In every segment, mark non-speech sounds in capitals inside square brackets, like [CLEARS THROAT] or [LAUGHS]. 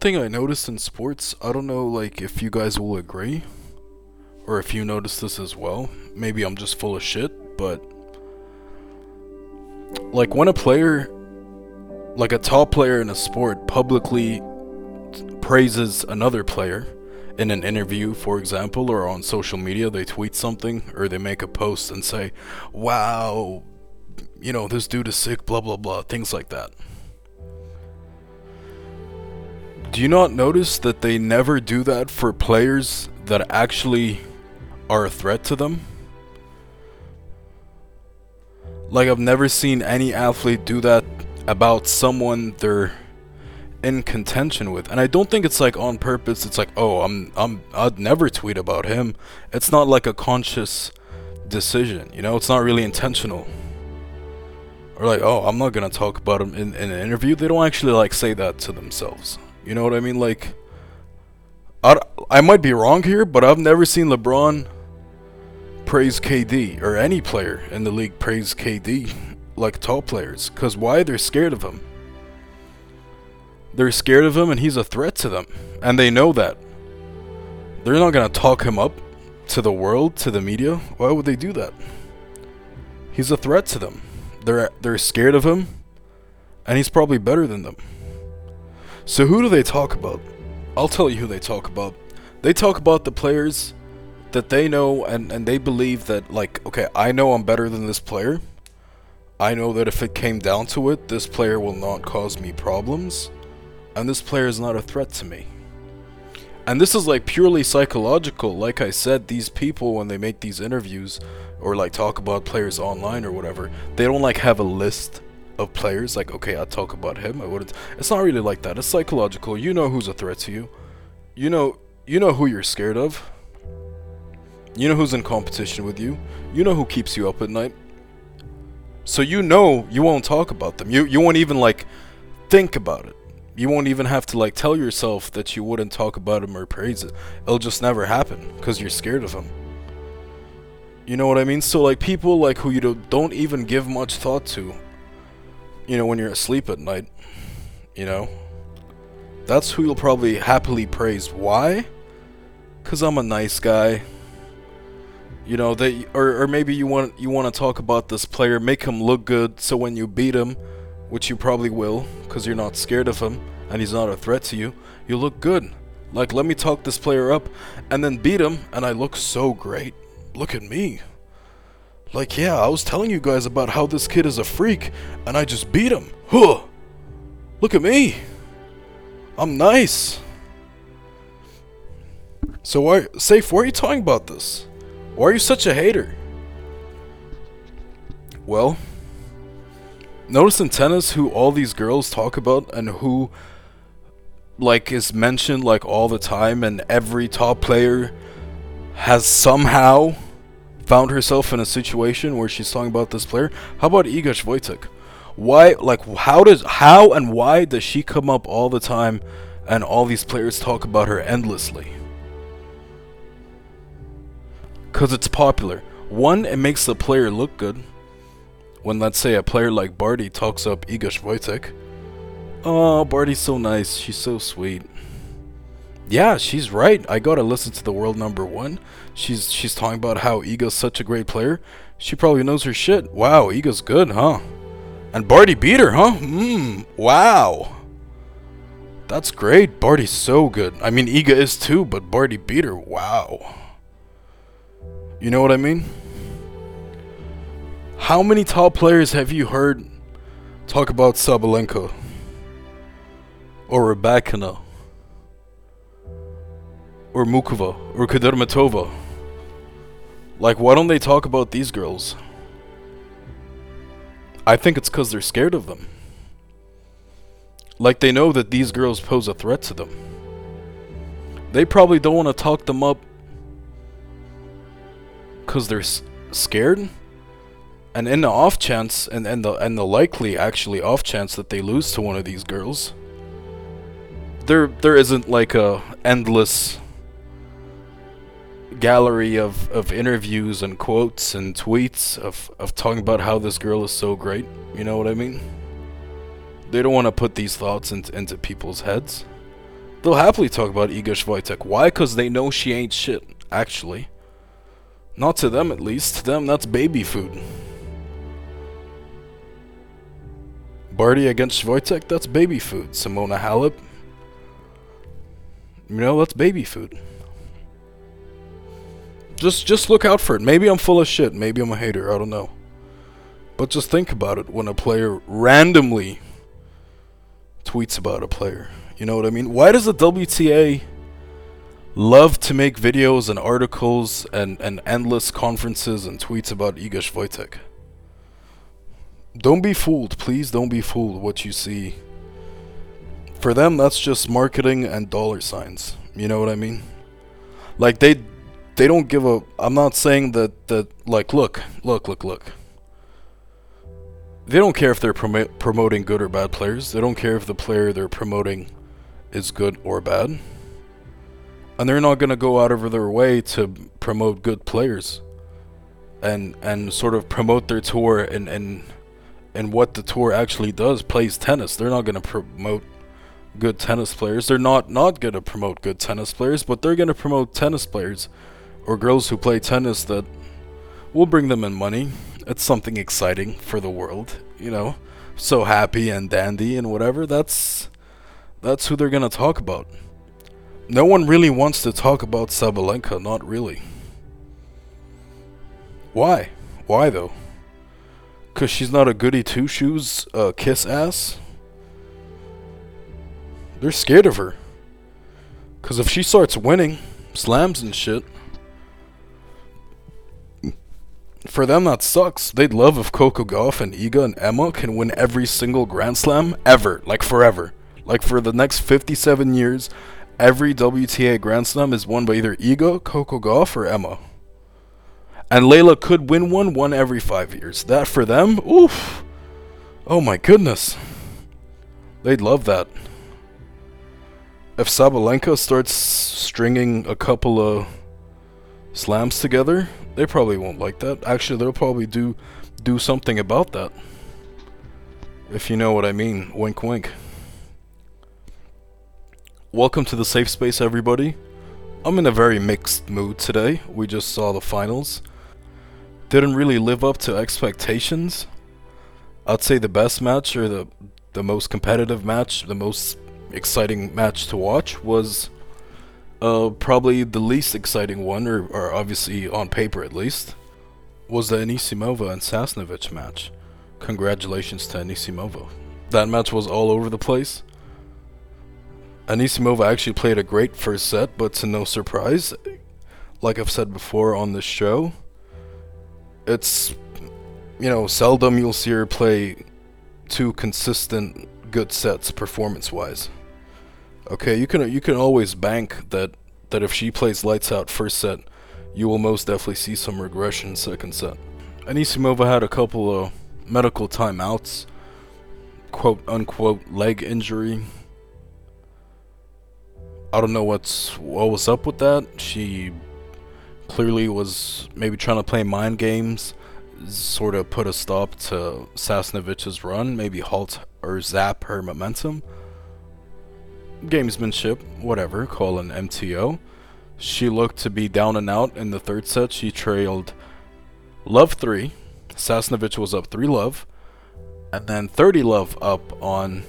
Thing I noticed in sports, I don't know like if you guys will agree or if you notice this as well. Maybe I'm just full of shit, but like when a player like a top player in a sport publicly praises another player in an interview, for example, or on social media, they tweet something or they make a post and say, "Wow, you know, this dude is sick, blah blah blah," things like that. Do you not notice that they never do that for players that actually are a threat to them? Like, I've never seen any athlete do that about someone they're in contention with. And I don't think it's like on purpose. It's like, oh, I'm I'm I'd never tweet about him. It's not like a conscious decision, you know? It's not really intentional. Or like, oh, I'm not gonna talk about him in, in an interview. They don't actually like say that to themselves. You know what I mean? Like, I, I might be wrong here, but I've never seen LeBron praise KD or any player in the league praise KD like tall players. Cause why? They're scared of him. They're scared of him, and he's a threat to them, and they know that. They're not gonna talk him up to the world, to the media. Why would they do that? He's a threat to them. They're they're scared of him, and he's probably better than them. So who do they talk about? I'll tell you who they talk about. They talk about the players that they know and, and they believe that like, okay, I know I'm better than this player. I know that if it came down to it, this player will not cause me problems. And this player is not a threat to me. And this is like purely psychological. Like I said, these people when they make these interviews or like talk about players online or whatever, they don't like have a list of players like okay i'd talk about him i wouldn't it's not really like that it's psychological you know who's a threat to you. You know you know who you're scared of. You know who's in competition with you. You know who keeps you up at night. So you know you won't talk about them. You you won't even like think about it. You won't even have to like tell yourself that you wouldn't talk about him or praise it. It'll just never happen because you're scared of him. You know what i mean? So like people like who you don't even give much thought to you know, when you're asleep at night, you know, that's who you'll probably happily praise. Why? Cause I'm a nice guy. You know, they or or maybe you want you want to talk about this player, make him look good, so when you beat him, which you probably will, cause you're not scared of him and he's not a threat to you, you look good. Like, let me talk this player up, and then beat him, and I look so great. Look at me. Like, yeah, I was telling you guys about how this kid is a freak, and I just beat him. Huh! Look at me! I'm nice! So why, Saif, why are you talking about this? Why are you such a hater? Well, notice in tennis who all these girls talk about and who, like, is mentioned, like, all the time, and every top player has somehow found herself in a situation where she's talking about this player. How about Iga Swiatek? Why, like, how does, how and why does she come up all the time, and all these players talk about her endlessly? Cause it's popular. One, it makes the player look good. When let's say a player like Barty talks up Iga Swiatek. Oh, Barty's so nice. She's so sweet. Yeah, she's right. I gotta listen to the world number one. She's she's talking about how Iga's such a great player. She probably knows her shit. Wow, Iga's good, huh? And Barty beat her, huh? Mmm, wow. That's great. Barty's so good. I mean, Iga is too, but Barty beat her. Wow. You know what I mean? How many top players have you heard talk about Sabalenka? Or Rybakina? Or Muchova or Kudermetova. Like, why don't they talk about these girls? I think it's because they're scared of them. Like, they know that these girls pose a threat to them. They probably don't want to talk them up because they're s- scared. And in the off chance, and, and the and the likely actually off chance that they lose to one of these girls, there there isn't like a endless gallery of, of interviews and quotes and tweets of, of talking about how this girl is so great. You know what I mean? They don't want to put these thoughts into, into people's heads. They'll happily talk about Iga Swiatek. Why? Because they know she ain't shit, actually. Not to them, at least. To them, that's baby food. Barty against Swiatek, that's baby food. Simona Halep, you know, that's baby food. Just just look out for it. Maybe I'm full of shit. Maybe I'm a hater. I don't know. But just think about it when a player randomly tweets about a player. You know what I mean? Why does the WTA love to make videos and articles and, and endless conferences and tweets about Iga Swiatek? Don't be fooled, please don't be fooled what you see. For them, that's just marketing and dollar signs. You know what I mean? Like they they don't give a I'm not saying that that like look, look, look, look. They don't care if they're prom- promoting good or bad players. They don't care if the player they're promoting is good or bad. And they're not going to go out of their way to promote good players and and sort of promote their tour and and and what the tour actually does plays tennis. They're not going to promote good tennis players. They're not not going to promote good tennis players, but they're going to promote tennis players or girls who play tennis that will bring them in money. It's something exciting for the world, you know. So happy and dandy and whatever. That's that's who they're to talk about. No one really wants to talk about Sabalenka, not really. Why? Why though? Cause she's not a goody two shoes uh, kiss ass. They're scared of her. Cause if she starts winning slams and shit, for them that sucks. They'd love if Coco Gauff and Iga and Emma can win every single Grand Slam ever, like forever. Like for the next 57 years, every WTA Grand Slam is won by either Iga, Coco Gauff, or Emma. And Leylah could win one one every five years. That for them, oof. Oh my goodness. They'd love that. If Sabalenka starts stringing a couple of slams together, they probably won't like that. Actually, they'll probably do do something about that. If you know what I mean. Wink wink. Welcome to the safe space, everybody. I'm in a very mixed mood today. We just saw the finals. Didn't really live up to expectations. I'd say the best match or the the most competitive match, the most exciting match to watch was uh, probably the least exciting one, or, or obviously on paper at least, was the Anisimova and Sasnovich match. Congratulations to Anisimova. That match was all over the place. Anisimova actually played a great first set, but to no surprise, like I've said before on this show, it's, you know, seldom you'll see her play two consistent good sets performance wise. Okay, you can you can always bank that that if she plays lights out first set, you will most definitely see some regression second set. Anisimova had a couple of medical timeouts, quote unquote leg injury I don't know what's what was up with that. She clearly was maybe trying to play mind games, sort of put a stop to Sasnovich's run, maybe halt or zap her momentum. Gamesmanship, whatever, call an MTO. She looked to be down and out in the third set. She trailed love 3. Sasnovich was up 3 love. And then 30 love up on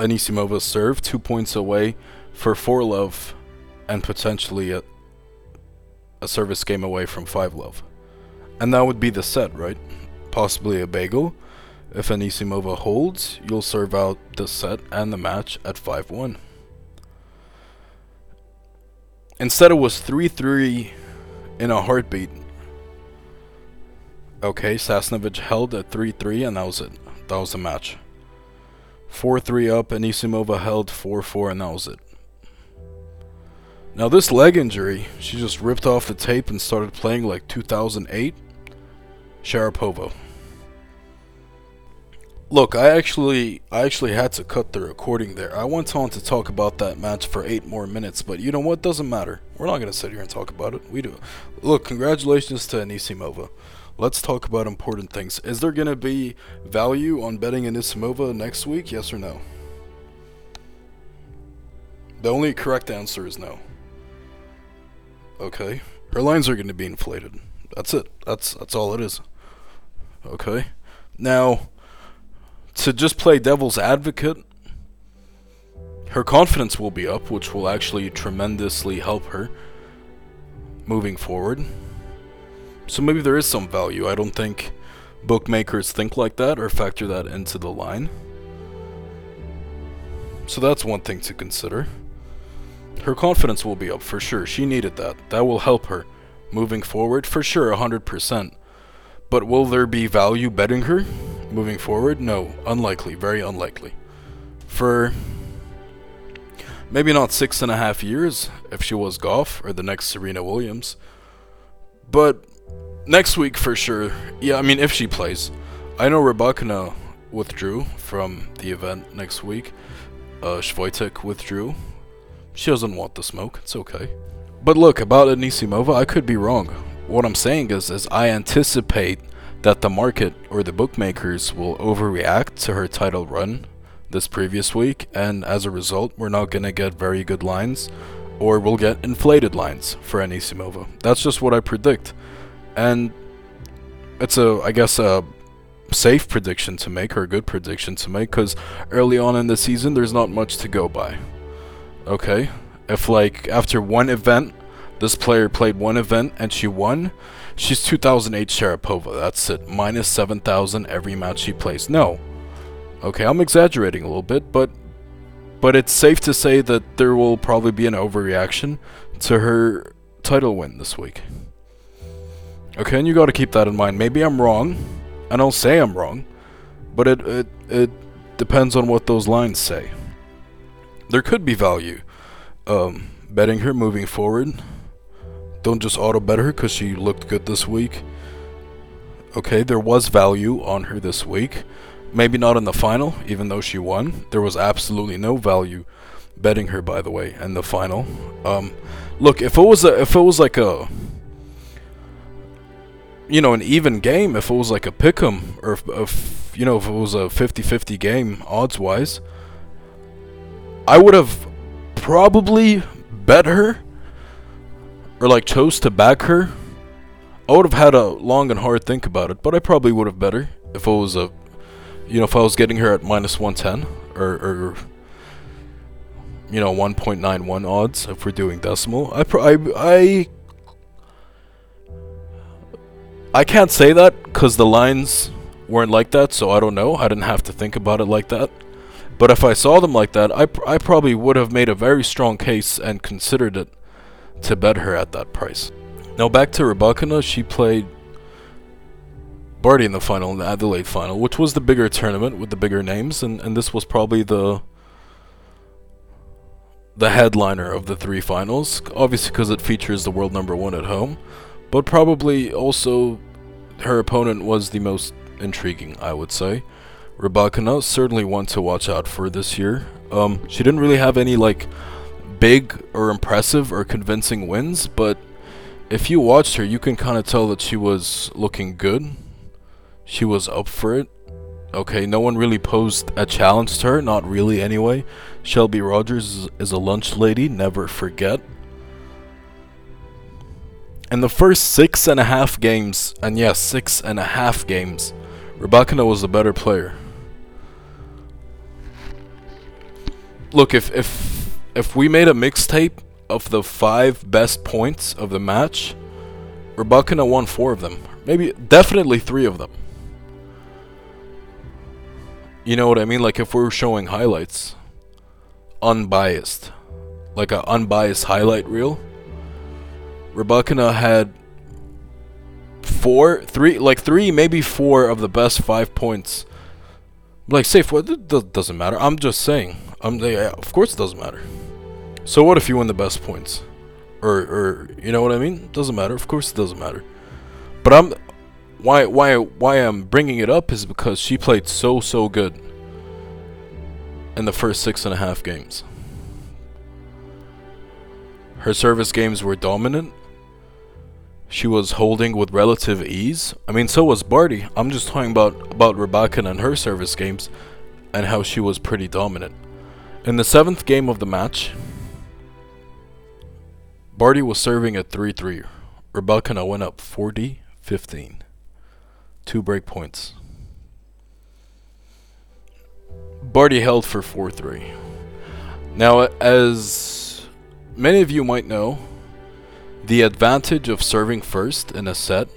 Anisimova's serve, two points away for four love, and potentially a, a service game away from five love. And that would be the set, right? Possibly a bagel. If Anisimova holds, you'll serve out the set and the match at 5 1. Instead, it was 3 3 in a heartbeat. Okay, Sasnovich held at 3 3, and that was it. That was the match. 4-3 up, Anisimova held 4-4, and that was it. Now this leg injury, she just ripped off the tape and started playing like 2008. Sharapova. Look, I actually I actually had to cut the recording there. I went on to talk about that match for 8 more minutes, but you know what? Doesn't matter. We're not going to sit here and talk about it. We do. Look, congratulations to Anisimova let's talk about important things. Is there going to be value on betting Anisimova next week? Yes or no? The only correct answer is no. Okay? Her lines are going to be inflated. That's it. That's that's all it is. Okay? Now, to just play devil's advocate, her confidence will be up, which will actually tremendously help her moving forward. So maybe there is some value. I don't think bookmakers think like that or factor that into the line. So that's one thing to consider. Her confidence will be up for sure. She needed that. That will help her moving forward for sure, 100%. But will there be value betting her moving forward? No, unlikely, very unlikely. For maybe not six and a half years if she was Gauff or the next Serena Williams. But next week for sure. Yeah, I mean if she plays. I know Rybakina withdrew from the event next week. Uh, Swiatek withdrew. She doesn't want the smoke. It's okay. But look, about Anisimova, I could be wrong. What I'm saying is, is I anticipate that the market or the bookmakers will overreact to her title run this previous week, and as a result, we're not gonna get very good lines, or we'll get inflated lines for Anisimova. That's just what I predict, and it's a, I guess, a safe prediction to make or a good prediction to make, because early on in the season, there's not much to go by. Okay, if like after one event, this player played one event and she won, she's 2008 Sharapova. That's it, minus 7,000 every match she plays. No, Okay, I'm exaggerating a little bit, but but it's safe to say that there will probably be an overreaction to her title win this week. Okay, and you got to keep that in mind. Maybe I'm wrong, and I'll say I'm wrong, but it it it depends on what those lines say. There could be value um, betting her moving forward. Don't just auto bet her because she looked good this week. Okay, there was value on her this week. Maybe not in the final, even though she won. There was absolutely no value betting her, by the way, in the final. Um, look, if it was a, if it was like a, you know, an even game, if it was like a pick'em, or if, if you know, if it was a 50-50 game odds-wise, I would have probably bet her, or like chose to back her. I would have had a long and hard think about it, but I probably would have better if it was a you know, if I was getting her at minus 110 or, or you know, 1.91 odds if we're doing decimal, I, I, I, I can't say that because the lines weren't like that, so I don't know. I didn't have to think about it like that. But if I saw them like that, I, I probably would have made a very strong case and considered it to bet her at that price. Now back to Rybakina, she played Barty in the final, in the Adelaide final, which was the bigger tournament with the bigger names, and, and this was probably the the headliner of the three finals, obviously because it features the world number one at home, but probably also her opponent was the most intriguing, I would say. Rybakina certainly one to watch out for this year. Um, she didn't really have any like big or impressive or convincing wins, but if you watched her, you can kind of tell that she was looking good she was up for it. Okay, no one really posed a challenge to her, not really anyway. Shelby Rogers is, a lunch lady, never forget. In the first six and a half games, and yes, six and a half games, Rybakina was a better player. Look, if if if we made a mixtape of the five best points of the match, Rybakina won four of them. Maybe, definitely three of them. You know what I mean? Like if we're showing highlights, unbiased, like an unbiased highlight reel. Rybakina had four, three, like three, maybe four of the best five points. Like, Saif, what? It doesn't matter. I'm just saying. I'm. Yeah, of course, it doesn't matter. So what if you win the best points, or, or you know what I mean? Doesn't matter. Of course, it doesn't matter. But I'm why why why I'm bringing it up is because she played so so good in the first six and a half games. Her service games were dominant. She was holding with relative ease. I mean, so was Barty. I'm just talking about about Rybakina and her service games, and how she was pretty dominant. In the seventh game of the match, Barty was serving at 3 3. Rybakina went up 40 15. Two break points. Barty held for 4 3. Now, as many of you might know, the advantage of serving first in a set,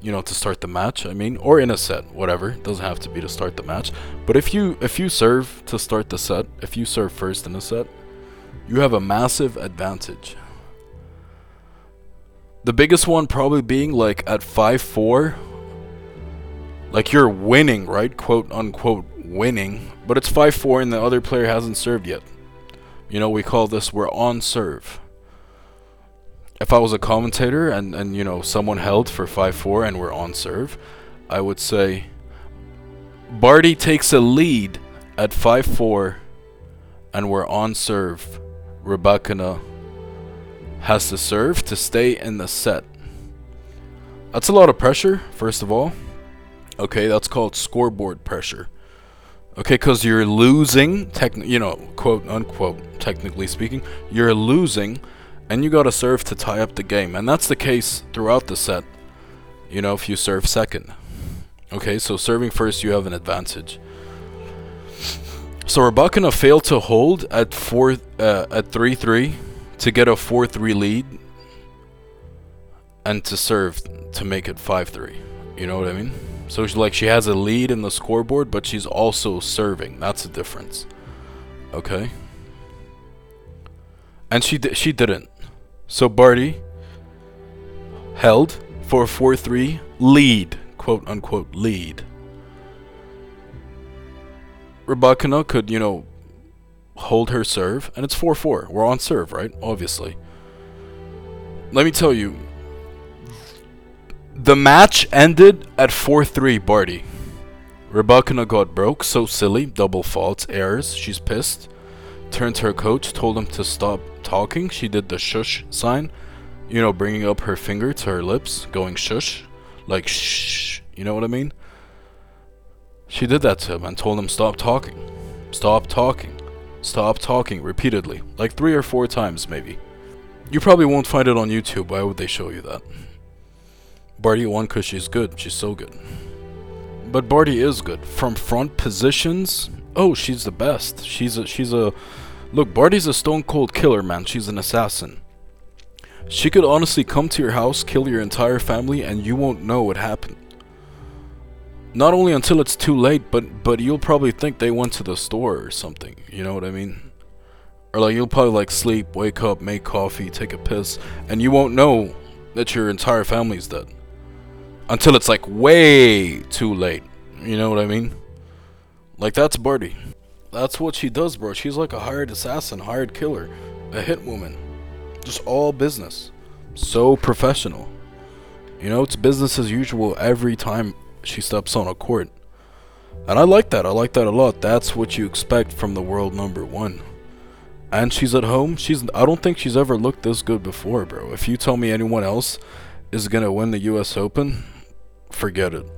you know, to start the match, I mean, or in a set, whatever, it doesn't have to be to start the match. But if you if you serve to start the set, if you serve first in a set, you have a massive advantage. The biggest one probably being like at 5-4 like you're winning, right? Quote unquote winning, but it's 5-4 and the other player hasn't served yet. You know, we call this we're on serve. If I was a commentator and, and you know someone held for 5-4 and we're on serve, I would say Barty takes a lead at 5-4 and we're on serve. Rybakina has to serve to stay in the set. That's a lot of pressure, first of all. Okay, that's called scoreboard pressure. Okay, because you're losing, tech, you know, quote unquote, technically speaking, you're losing, and you gotta serve to tie up the game. And that's the case throughout the set, you know, if you serve second. Okay, so serving first, you have an advantage. So Rybakina failed to hold at four uh, at three three to get a four three lead, and to serve to make it five three. You know what I mean? So she, like she has a lead in the scoreboard, but she's also serving. That's the difference. Okay. And she di- she didn't. So Barty held for a 4-3 lead, quote unquote lead. Rybakina could, you know, hold her serve, and it's 4-4. We're on serve, right? Obviously. Let me tell you, the match ended at 4-3 Barty. Rybakina got broke, so silly, double faults, errors, she's pissed. Turned to her coach, told him to stop talking. She did the shush sign, you know, bringing up her finger to her lips, going shush, like shh, you know what I mean? She did that to him and told him stop talking, stop talking, stop talking repeatedly, like three or four times maybe. You probably won't find it on YouTube, why would they show you that? Barty won because she's good, she's so good. But Barty is good. From front positions, oh, she's the best. She's a, she's a, look, Barty's a stone cold killer, man. She's an assassin. She could honestly come to your house, kill your entire family, and you won't know what happened. Not only until it's too late, but but you'll probably think they went to the store or something. You know what I mean? Or like you'll probably like sleep, wake up, make coffee, take a piss, and you won't know that your entire family's dead until it's like way too late. You know what I mean? Like that's Barty. That's what she does, bro. She's like a hired assassin, hired killer, a hit woman. Just all business. So professional. You know, it's business as usual every time she steps on a court. And I like that. I like that a lot. That's what you expect from the world number one. And she's at home. She's I don't think she's ever looked this good before, bro. If you tell me anyone else is gonna win the US Open, forget it.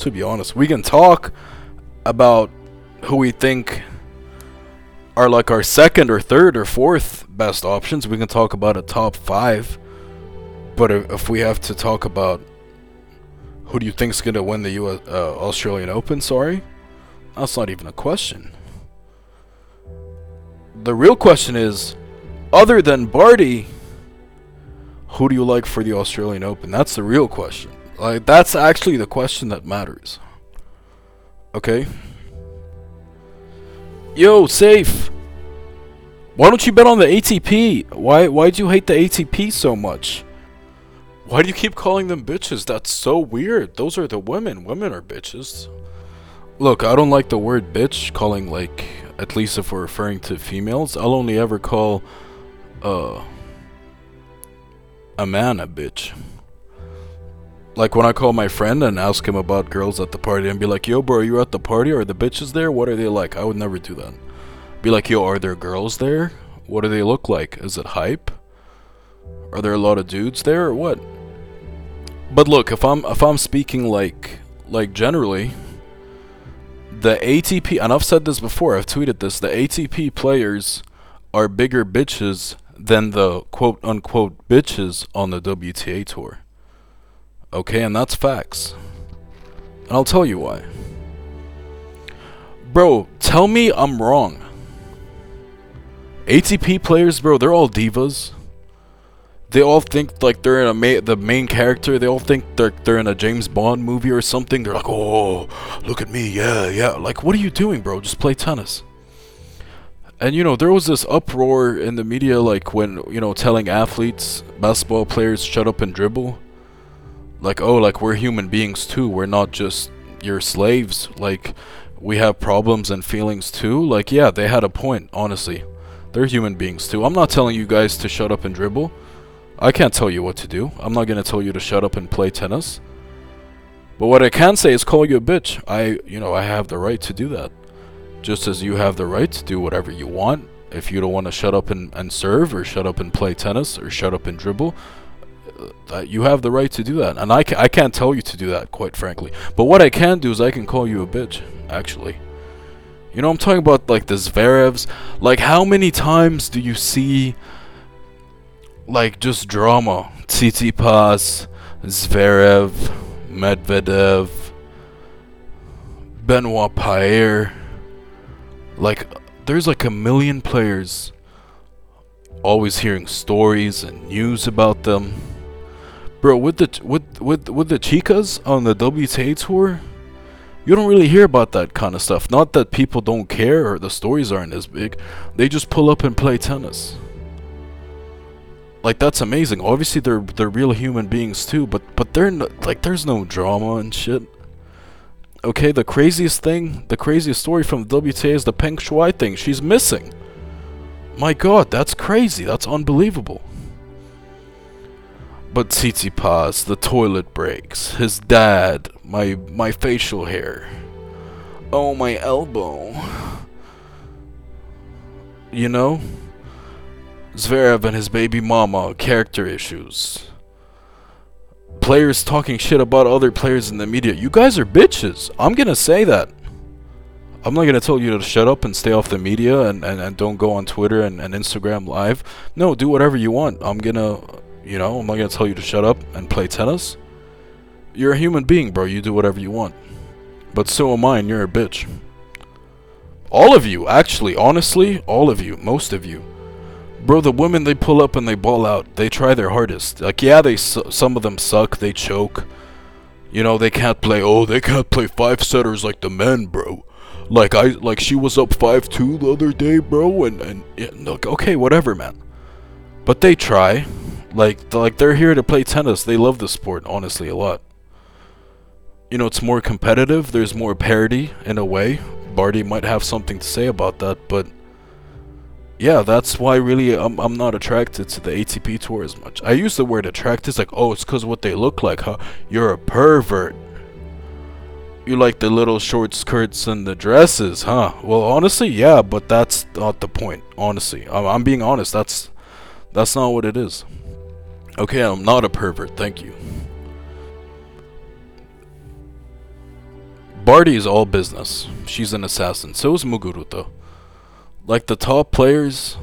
To be honest, we can talk about who we think are like our second or third or fourth best options. We can talk about a top five. But if we have to talk about who do you think is going to win the US, uh, Australian Open, sorry, that's not even a question. The real question is, other than Barty, who do you like for the Australian Open? That's the real question. Like that's actually the question that matters. Okay? Yo, Saif. Why don't you bet on the ATP? Why why do you hate the ATP so much? Why do you keep calling them bitches? That's so weird. Those are the women. Women are bitches. Look, I don't like the word bitch calling like at least if we're referring to females. I'll only ever call uh a man a bitch. Like when I call my friend and ask him about girls at the party and be like, yo, bro, you at the party? Are the bitches there? What are they like? I would never do that. Be like, yo, are there girls there? What do they look like? Is it hype? Are there a lot of dudes there or what? But look, if I'm if I'm speaking like like generally, the ATP and I've said this before, I've tweeted this, the ATP players are bigger bitches than the quote unquote bitches on the WTA tour. Okay, and that's facts. And I'll tell you why. Bro, tell me I'm wrong. ATP players, bro, they're all divas. They all think like they're in a ma- the main character. They all think they're they're in a James Bond movie or something. They're like, "Oh, look at me. Yeah, yeah." Like, what are you doing, bro? Just play tennis. And you know, there was this uproar in the media like when, you know, telling athletes, basketball players shut up and dribble. Like, "Oh, like we're human beings too. We're not just your slaves. Like we have problems and feelings too." Like, yeah, they had a point, honestly. They're human beings too. I'm not telling you guys to shut up and dribble. I can't tell you what to do. I'm not gonna tell you to shut up and play tennis. But what I can say is call you a bitch. I, you know, I have the right to do that. Just as you have the right to do whatever you want. If you don't want to shut up and, and serve, or shut up and play tennis, or shut up and dribble, uh, you have the right to do that. And I, ca- I can't tell you to do that, quite frankly. But what I can do is I can call you a bitch, actually. You know, I'm talking about like the Zverevs. Like, how many times do you see like just drama. Tsitsipas, Zverev, Medvedev, Benoit Paire. Like, there's like a million players. Always hearing stories and news about them. Bro, with the with with with the chicas on the WTA tour, you don't really hear about that kind of stuff. Not that people don't care or the stories aren't as big. They just pull up and play tennis like that's amazing. Obviously, they're they're real human beings too, but but they're no, like there's no drama and shit. Okay, the craziest thing, the craziest story from the WTA is the Peng Shuai thing. She's missing. My God, that's crazy. That's unbelievable. But Tsitsipas, the toilet breaks. His dad, my my facial hair. Oh, my elbow. You know? Zverev and his baby mama, character issues. Players talking shit about other players in the media. You guys are bitches. I'm gonna say that. I'm not gonna tell you to shut up and stay off the media and, and, and don't go on Twitter and, and Instagram live. No, do whatever you want. I'm gonna, you know, I'm not gonna tell you to shut up and play tennis. You're a human being, bro. You do whatever you want. But so am I, and you're a bitch. All of you, actually, honestly, all of you, most of you. Bro, the women they pull up and they ball out. They try their hardest. Like, yeah, they su- some of them suck. They choke. You know, they can't play. Oh, they can't play five setters like the men, bro. Like I, like she was up five two the other day, bro. And and yeah, look, okay, whatever, man. But they try. Like, like they're here to play tennis. They love the sport, honestly, a lot. You know, it's more competitive. There's more parity in a way. Barty might have something to say about that, but yeah, that's why really I'm, I'm not attracted to the ATP tour as much. I use the word attracted, it's like, oh, it's because what they look like, huh? You're a pervert. You like the little short skirts and the dresses, huh? Well, honestly, yeah, but that's not the point. Honestly, I'm, I'm being honest. That's that's not what it is. Okay, I'm not a pervert. Thank you. Barty is all business. She's an assassin. So is Muguruza like the top players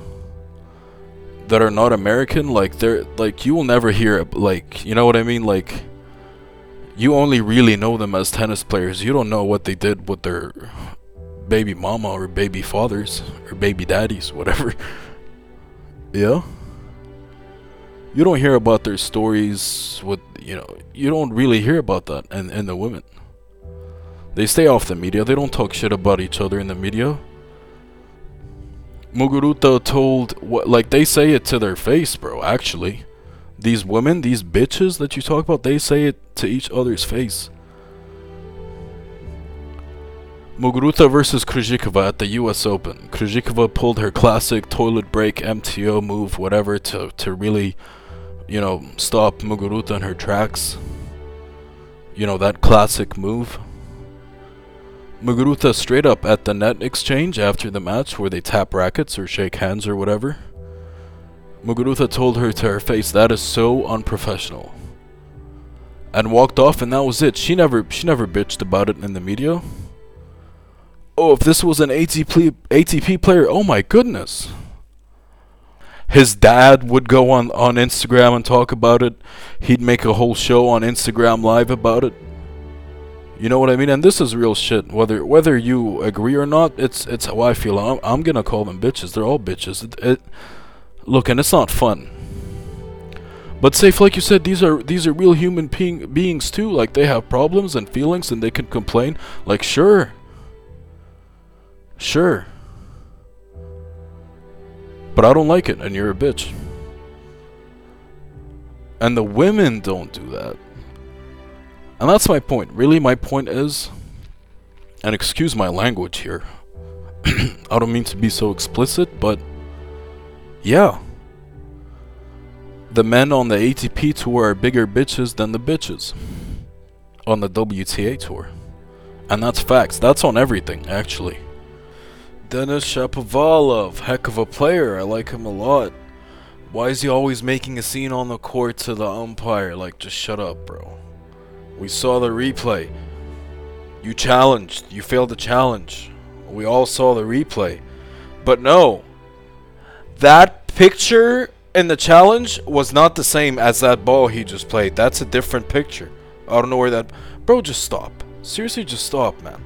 that are not American, like they're like you will never hear like you know what I mean, like you only really know them as tennis players. You don't know what they did with their baby mama or baby fathers or baby daddies, whatever. [LAUGHS] yeah. You don't hear about their stories with you know you don't really hear about that and and the women. They stay off the media. They don't talk shit about each other in the media. Muguruza told what like they say it to their face, bro, actually. These women, these bitches that you talk about, they say it to each other's face. Muguruza versus Krejcikova at the US Open. Krejcikova pulled her classic toilet break MTO move, whatever, to, to really, you know, stop Muguruza in her tracks. You know, that classic move. Muguruza straight up at the net exchange after the match where they tap rackets or shake hands or whatever. Muguruza told her to her face that is so unprofessional. And walked off and that was it. She never she never bitched about it in the media. Oh, if this was an ATP ATP player, oh my goodness. His dad would go on on Instagram and talk about it. He'd make a whole show on Instagram live about it. You know what I mean? And this is real shit. Whether whether you agree or not, it's it's how I feel. I'm, I'm gonna call them bitches. They're all bitches. It, it, look, and it's not fun. But Saif, like you said, these are these are real human being, beings too. Like they have problems and feelings, and they can complain. Like sure, sure. But I don't like it, and you're a bitch. And the women don't do that. And that's my point. Really, my point is, and excuse my language here, [CLEARS THROAT] I don't mean to be so explicit, but yeah. The men on the ATP tour are bigger bitches than the bitches on the WTA tour. And that's facts. That's on everything, actually. Denis Shapovalov, heck of a player. I like him a lot. Why is he always making a scene on the court to the umpire? Like, just shut up, bro. We saw the replay. You challenged. You failed the challenge. We all saw the replay. But no. That picture in the challenge was not the same as that ball he just played. That's a different picture. I don't know where that... Bro, just stop. Seriously, just stop, man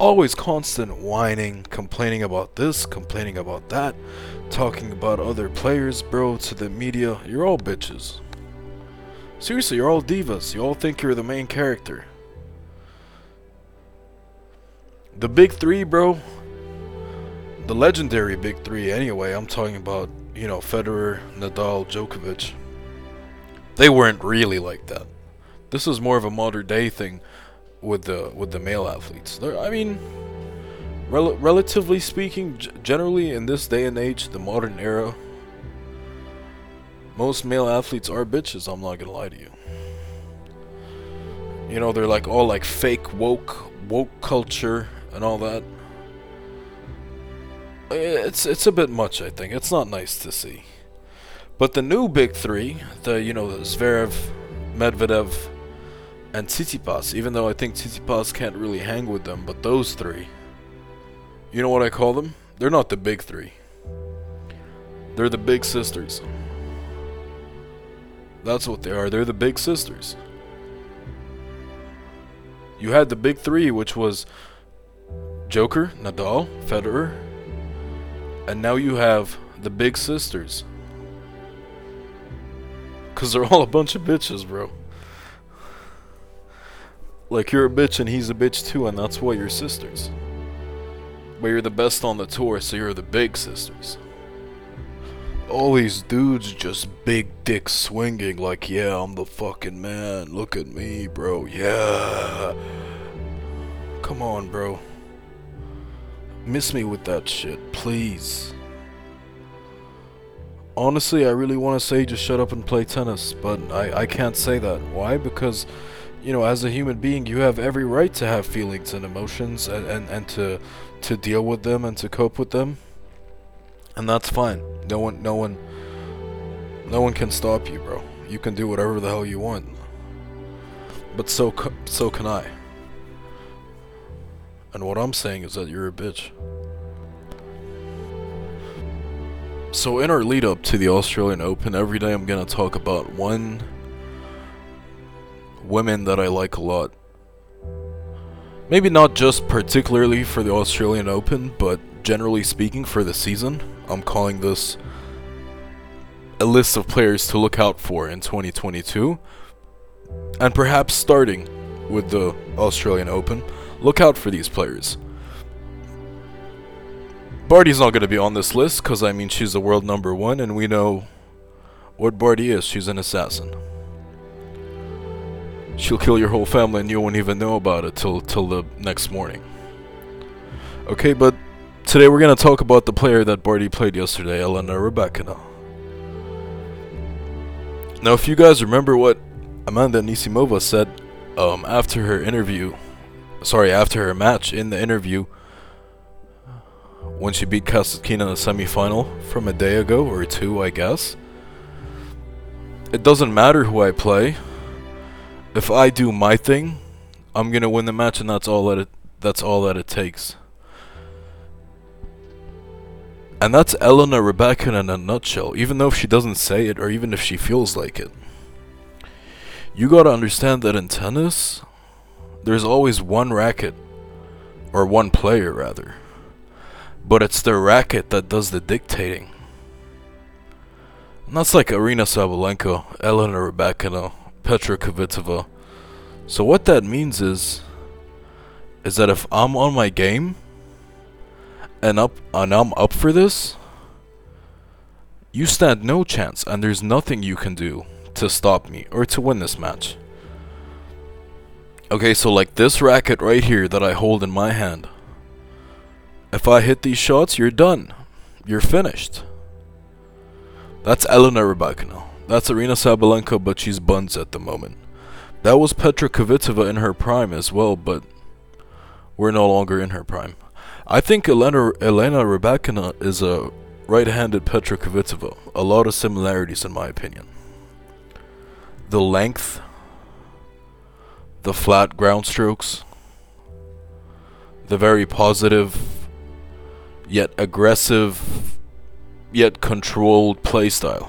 always constant whining, complaining about this, complaining about that, talking about other players, bro, to the media. You're all bitches. Seriously, you're all divas. You all think you're the main character. The big three, bro. The legendary big three, anyway. I'm talking about, you know, Federer, Nadal, Djokovic. They weren't really like that. This is more of a modern day thing with the with the male athletes. They're, I mean, rel relatively speaking, generally in this day and age, the modern era, most male athletes are bitches. I'm not gonna lie to you. You know, they're like all like fake woke woke culture and all that. Eh, it's it's a bit much, I think. It's not nice to see. But the new big three, the you know Zverev, Medvedev, and Tsitsipas, even though I think Tsitsipas can't really hang with them, but those three, you know what I call them? They're not the big three. They're the big sisters. That's what they are. They're the big sisters. You had the big three, which was Joker, Nadal, Federer, and now you have the big sisters. Because they're all a bunch of bitches, bro. Like you're a bitch and he's a bitch too, and that's why you're sisters. But you're the best on the tour, so you're the big sisters. All these dudes just big dick swinging, like, yeah, I'm the fucking man. Look at me, bro. Yeah. Come on, bro. Miss me with that shit, please. Honestly, I really want to say just shut up and play tennis, but I, I can't say that. Why? Because you know, as a human being, you have every right to have feelings and emotions and, and, and to to deal with them and to cope with them. And that's fine. No one no one no one can stop you, bro. You can do whatever the hell you want. But so so can I. And what I'm saying is that you're a bitch. So in our lead up to the Australian Open, every day I'm gonna talk about one women that I like a lot. Maybe not just particularly for the Australian Open, but generally speaking for the season. I'm calling this a list of players to look out for in 2022. And perhaps starting with the Australian Open, look out for these players. Barty's not going to be on this list because, I mean, she's the world number one, and we know what Barty is. She's an assassin. She'll kill your whole family and you won't even know about it till till the next morning. Okay, but today we're gonna talk about the player that Barty played yesterday, Elena Rybakina. Now, if you guys remember what Amanda Anisimova said um, after her interview, sorry, after her match in the interview, when she beat Kasatkina in the semifinal from a day ago or two, I guess. It doesn't matter who I play if I do my thing, I'm gonna win the match, and that's all that it that's all that it takes. And that's Elena Rybakina in a nutshell, even though if she doesn't say it or even if she feels like it. You gotta understand that in tennis, there's always one racket, or one player rather. But it's the racket that does the dictating. And that's like Aryna Sabalenka, Elena Rybakina, Petra Kvitova. So what that means is, is that if I'm on my game, and up and I'm up for this, you stand no chance, and there's nothing you can do to stop me or to win this match. Okay, so like this racket right here that I hold in my hand. If I hit these shots, you're done. You're finished. That's Elena Rybakina. That's Aryna Sabalenka, but she's buns at the moment. That was Petra Kvitova in her prime as well, but we're no longer in her prime. I think Elena Elena Rybakina is a right-handed Petra Kvitova. A lot of similarities in my opinion. The length, the flat ground strokes, the very positive yet aggressive yet controlled playstyle.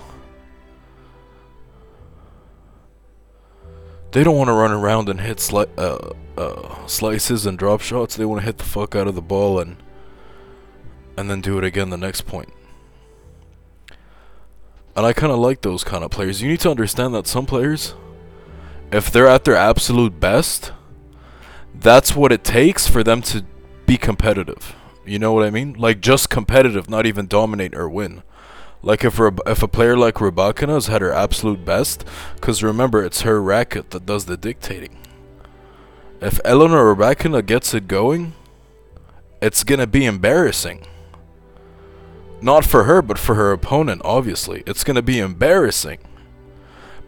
They don't want to run around and hit sli uh, uh, slices and drop shots. They want to hit the fuck out of the ball and and then do it again the next point. And I kind of like those kind of players. You need to understand that some players, if they're at their absolute best, that's what it takes for them to be competitive. You know what I mean? Like just competitive, not even dominate or win. Like if if a player like Rybakina has had her absolute best, because remember it's her racket that does the dictating. If Elena Rybakina gets it going, it's gonna be embarrassing. Not for her, but for her opponent, obviously. It's gonna be embarrassing.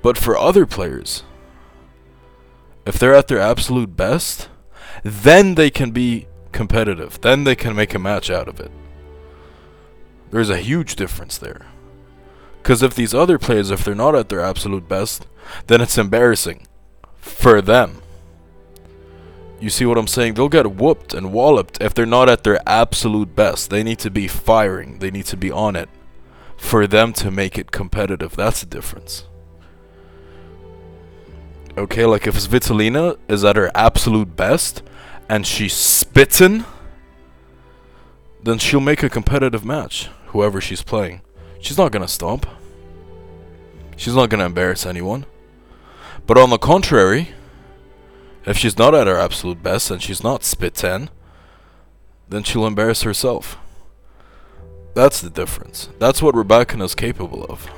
But for other players, if they're at their absolute best, then they can be competitive. Then they can make a match out of it. There's a huge difference there. Because if these other players, if they're not at their absolute best, then it's embarrassing for them. You see what I'm saying? They'll get whooped and walloped if they're not at their absolute best. They need to be firing. They need to be on it for them to make it competitive. That's the difference. Okay, like if Svitolina is at her absolute best and she's spitting, then she'll make a competitive match whoever she's playing. She's not gonna stomp. She's not gonna embarrass anyone. But on the contrary, if she's not at her absolute best and she's not spit 10, then she'll embarrass herself. That's the difference. That's what is capable of.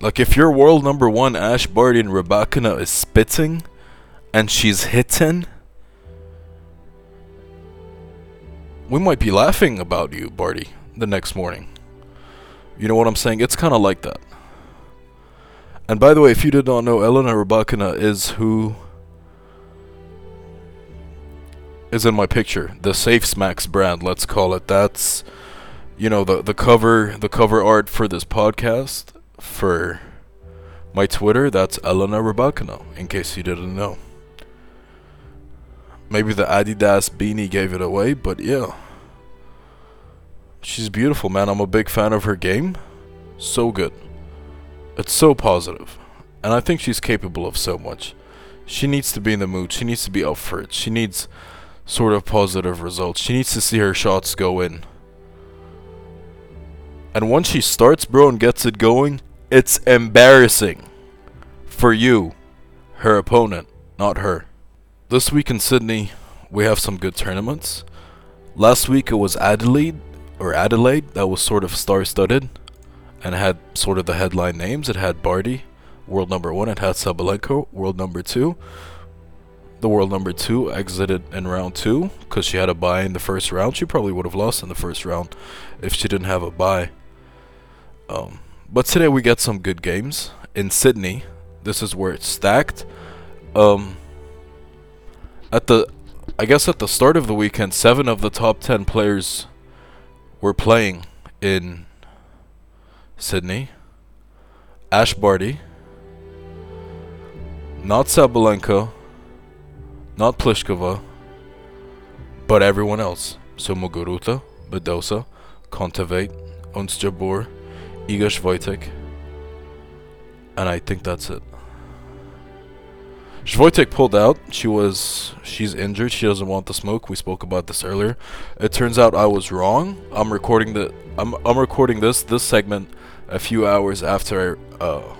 Like if your world number one Ash Barty and Rybakina is spitting and she's hitting we might be laughing about you, Barty, the next morning. You know what I'm saying? It's kind of like that. And by the way, if you did not know, Elena Rybakina is who is in my picture. The Saif Smacks brand, let's call it. That's you know the the cover the cover art for this podcast for my Twitter. That's Elena Rybakina. In case you didn't know. Maybe the Adidas beanie gave it away, but yeah. She's beautiful, man. I'm a big fan of her game. So good. It's so positive. And I think she's capable of so much. She needs to be in the mood. She needs to be up for it. She needs sort of positive results. She needs to see her shots go in. And once she starts, bro, and gets it going, it's embarrassing. For you, her opponent, not her. This week in Sydney, we have some good tournaments. Last week it was Adelaide, or Adelaide, that was sort of star-studded, and had sort of the headline names. It had Barty, world number one. It had Sabalenka, world number two. The world number two exited in round two because she had a bye in the first round. She probably would have lost in the first round if she didn't have a bye. Um, but today we get some good games in Sydney. This is where it's stacked. Um, at the I guess at the start of the weekend, seven of the top ten players were playing in Sydney. Ash Barty, not Sabalenka, not Pliskova, but everyone else. So Muguruza, Badosa, Kontaveit, Ons Jabeur, Iga Swiatek, and I think that's it. Swiatek pulled out. She was she's injured. She doesn't want the smoke. We spoke about this earlier. It turns out I was wrong. I'm recording the I'm I'm recording this this segment a few hours after I uh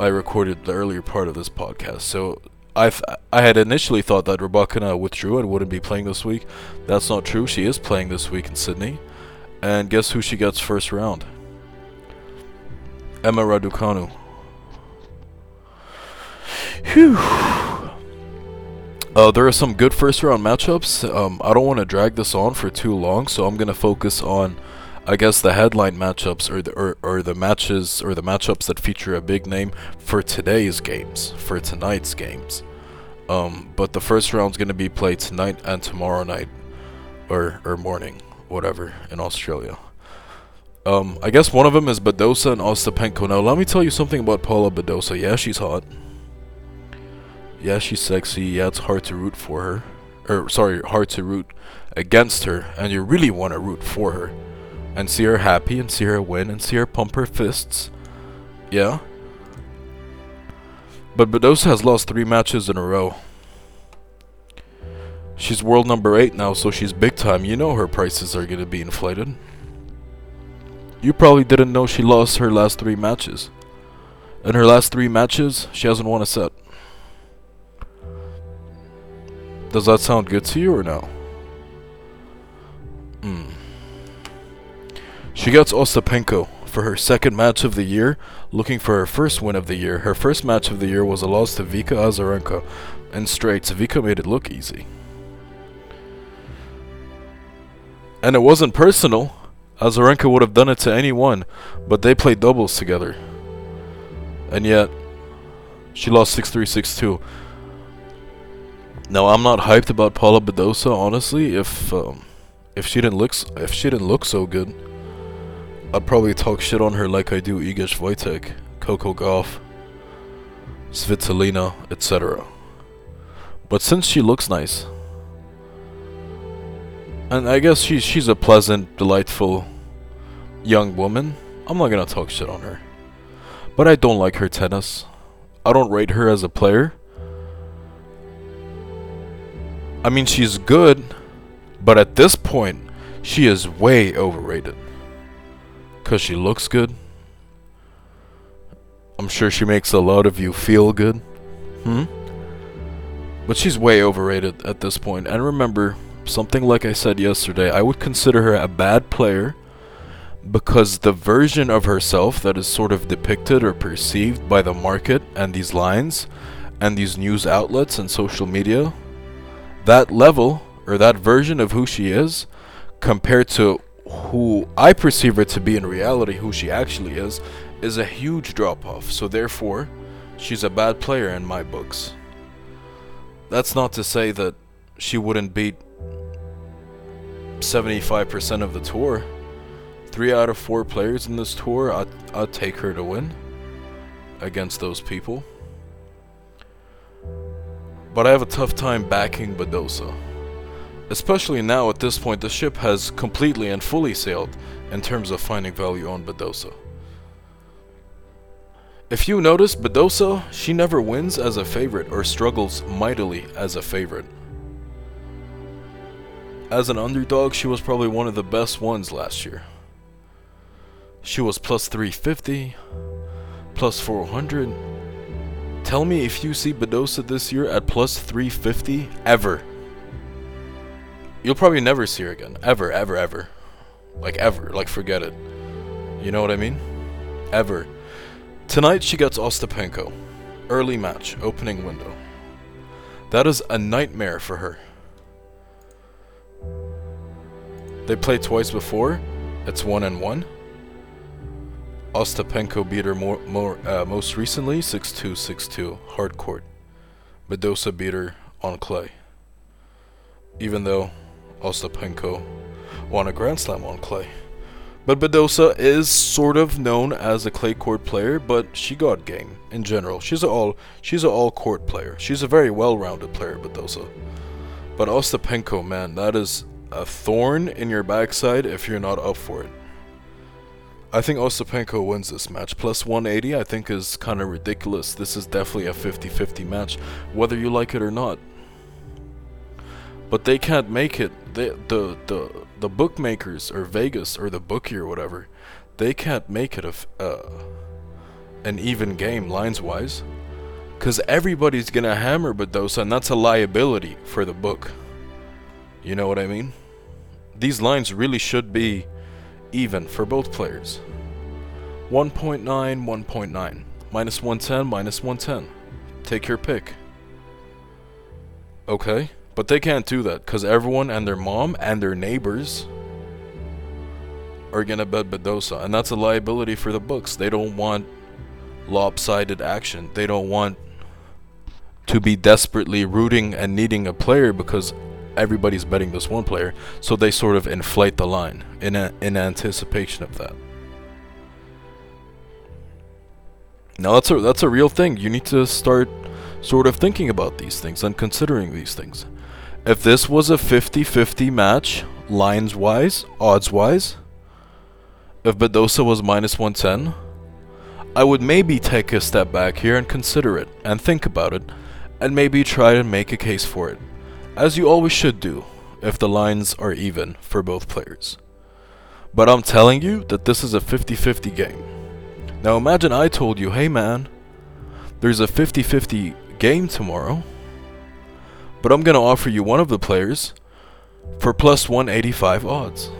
I recorded the earlier part of this podcast. So I I had initially thought that Rybakina withdrew and wouldn't be playing this week. That's not true. She is playing this week in Sydney. And guess who she gets first round? Emma Raducanu. Whew. Uh, there are some good first round matchups. Um, I don't want to drag this on for too long, so I'm gonna focus on, I guess, the headline matchups or the or, or the matches or the matchups that feature a big name for today's games, for tonight's games. Um, but the first round's gonna be played tonight and tomorrow night, or or morning, whatever, in Australia. Um, I guess one of them is Badosa and Ostapenko. Now, let me tell you something about Paula Badosa. Yeah, she's hot. Yeah, she's sexy. Yeah, it's hard to root for her. Or, sorry, hard to root against her. And you really want to root for her. And see her happy, and see her win, and see her pump her fists. Yeah? But Badosa has lost three matches in a row. She's world number 8 now, so she's big time. You know her prices are going to be inflated. You probably didn't know she lost her last three matches. In her last three matches, she hasn't won a set. Does that sound good to you or no? Hmm. She gets Ostapenko for her second match of the year, looking for her first win of the year. Her first match of the year was a loss to Vika Azarenka, and straights. Vika made it look easy. And it wasn't personal. Azarenka would have done it to anyone, but they played doubles together. And yet, she lost 6-3, 6-2. Now, I'm not hyped about Paula Badosa, honestly. If um, if she didn't look if she didn't look so good, I'd probably talk shit on her like I do Iga Swiatek, Coco Gauff, Svitolina, etc. But since she looks nice, and I guess she's she's a pleasant, delightful young woman. I'm not gonna talk shit on her. But I don't like her tennis. I don't rate her as a player. I mean, she's good, but at this point, she is way overrated. Because she looks good. I'm sure she makes a lot of you feel good. Hmm? But she's way overrated at this point. And remember, something like I said yesterday, I would consider her a bad player because the version of herself that is sort of depicted or perceived by the market and these lines and these news outlets and social media, that level or that version of who she is compared to who I perceive her to be in reality, who she actually is, is a huge drop off. So, therefore, she's a bad player in my books. That's not to say that she wouldn't beat 75% of the tour. Three out of four players in this tour, I'd, I'd take her to win against those people. But I have a tough time backing Badosa. Especially now at this point, the ship has completely and fully sailed in terms of finding value on Badosa. If you notice, Badosa, she never wins as a favorite or struggles mightily as a favorite. As an underdog, she was probably one of the best ones last year. She was plus 350, plus 400. Tell me if you see Badosa this year at plus 350 ever. You'll probably never see her again. Ever, ever, ever. Like, ever. Like, forget it. You know what I mean? Ever. Tonight she gets Ostapenko. Early match, opening window. That is a nightmare for her. They played twice before. It's one and one. Ostapenko beat her more, more uh, most recently 6-2, 6-2, hard court. Badosa beat her on clay. Even though Ostapenko won a Grand Slam on clay. But Badosa is sort of known as a clay court player, but she got game in general. She's a all she's an all court player. She's a very well-rounded player, Badosa. But Ostapenko, man, that is a thorn in your backside if you're not up for it. I think Ostapenko wins this match. Plus 180 I think is kind of ridiculous. This is definitely a 50-50 match, whether you like it or not. But they can't make it. They, the the the bookmakers or Vegas or the bookie or whatever, they can't make it a uh, an even game lines wise, because everybody's gonna hammer Badosa, and that's a liability for the book. You know what I mean? These lines really should be even for both players. 1.9, 1.9. Minus 110, minus 110. Take your pick. Okay? But they can't do that because everyone and their mom and their neighbors are gonna bet Badosa, and that's a liability for the books. They don't want lopsided action. They don't want to be desperately rooting and needing a player because everybody's betting this one player. So they sort of inflate the line in a, in anticipation of that. Now that's a that's a real thing. You need to start sort of thinking about these things and considering these things. If this was a 50-50 match, lines-wise, odds-wise, if Badosa was minus 110, I would maybe take a step back here and consider it, and think about it, and maybe try to make a case for it, as you always should do, if the lines are even for both players. But I'm telling you that this is a 50-50 game. Now imagine I told you, hey man, there's a 50-50 game tomorrow, but I'm gonna offer you one of the players for plus 185 odds.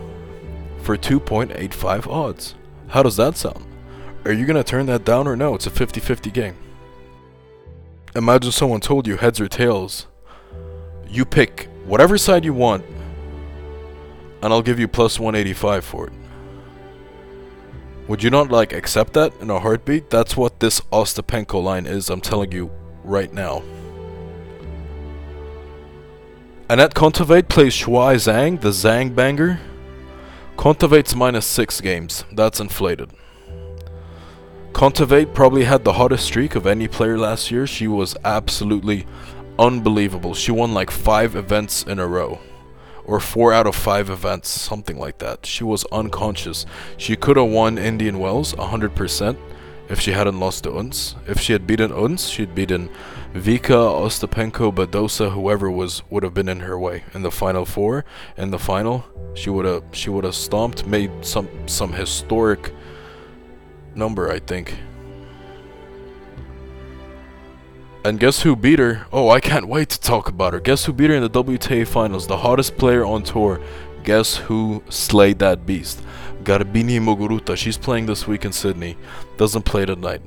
For 2.85 odds. How does that sound? Are you gonna turn that down or no? It's a 50 50 game. Imagine someone told you heads or tails. You pick whatever side you want, and I'll give you plus 185 for it. Would you not like accept that in a heartbeat? That's what this Ostapenko line is, I'm telling you right now. Anett Kontaveit plays Shuai Zhang, the Zhang banger. Kontaveit's minus 6 games. That's inflated. Kontaveit probably had the hottest streak of any player last year. She was absolutely unbelievable. She won like 5 events in a row. Or 4 out of 5 events, something like that. She was unconscious. She could have won Indian Wells 100% if she hadn't lost to Ons. If she had beaten Ons, she'd beaten Vika, Ostapenko, Badosa, whoever was would have been in her way in the final four. In the final, she would have she would have stomped, made some some historic number, I think. And guess who beat her? Oh, I can't wait to talk about her. Guess who beat her in the WTA finals? The hottest player on tour. Guess who slayed that beast? Garbine Muguruza. She's playing this week in Sydney. Doesn't play tonight.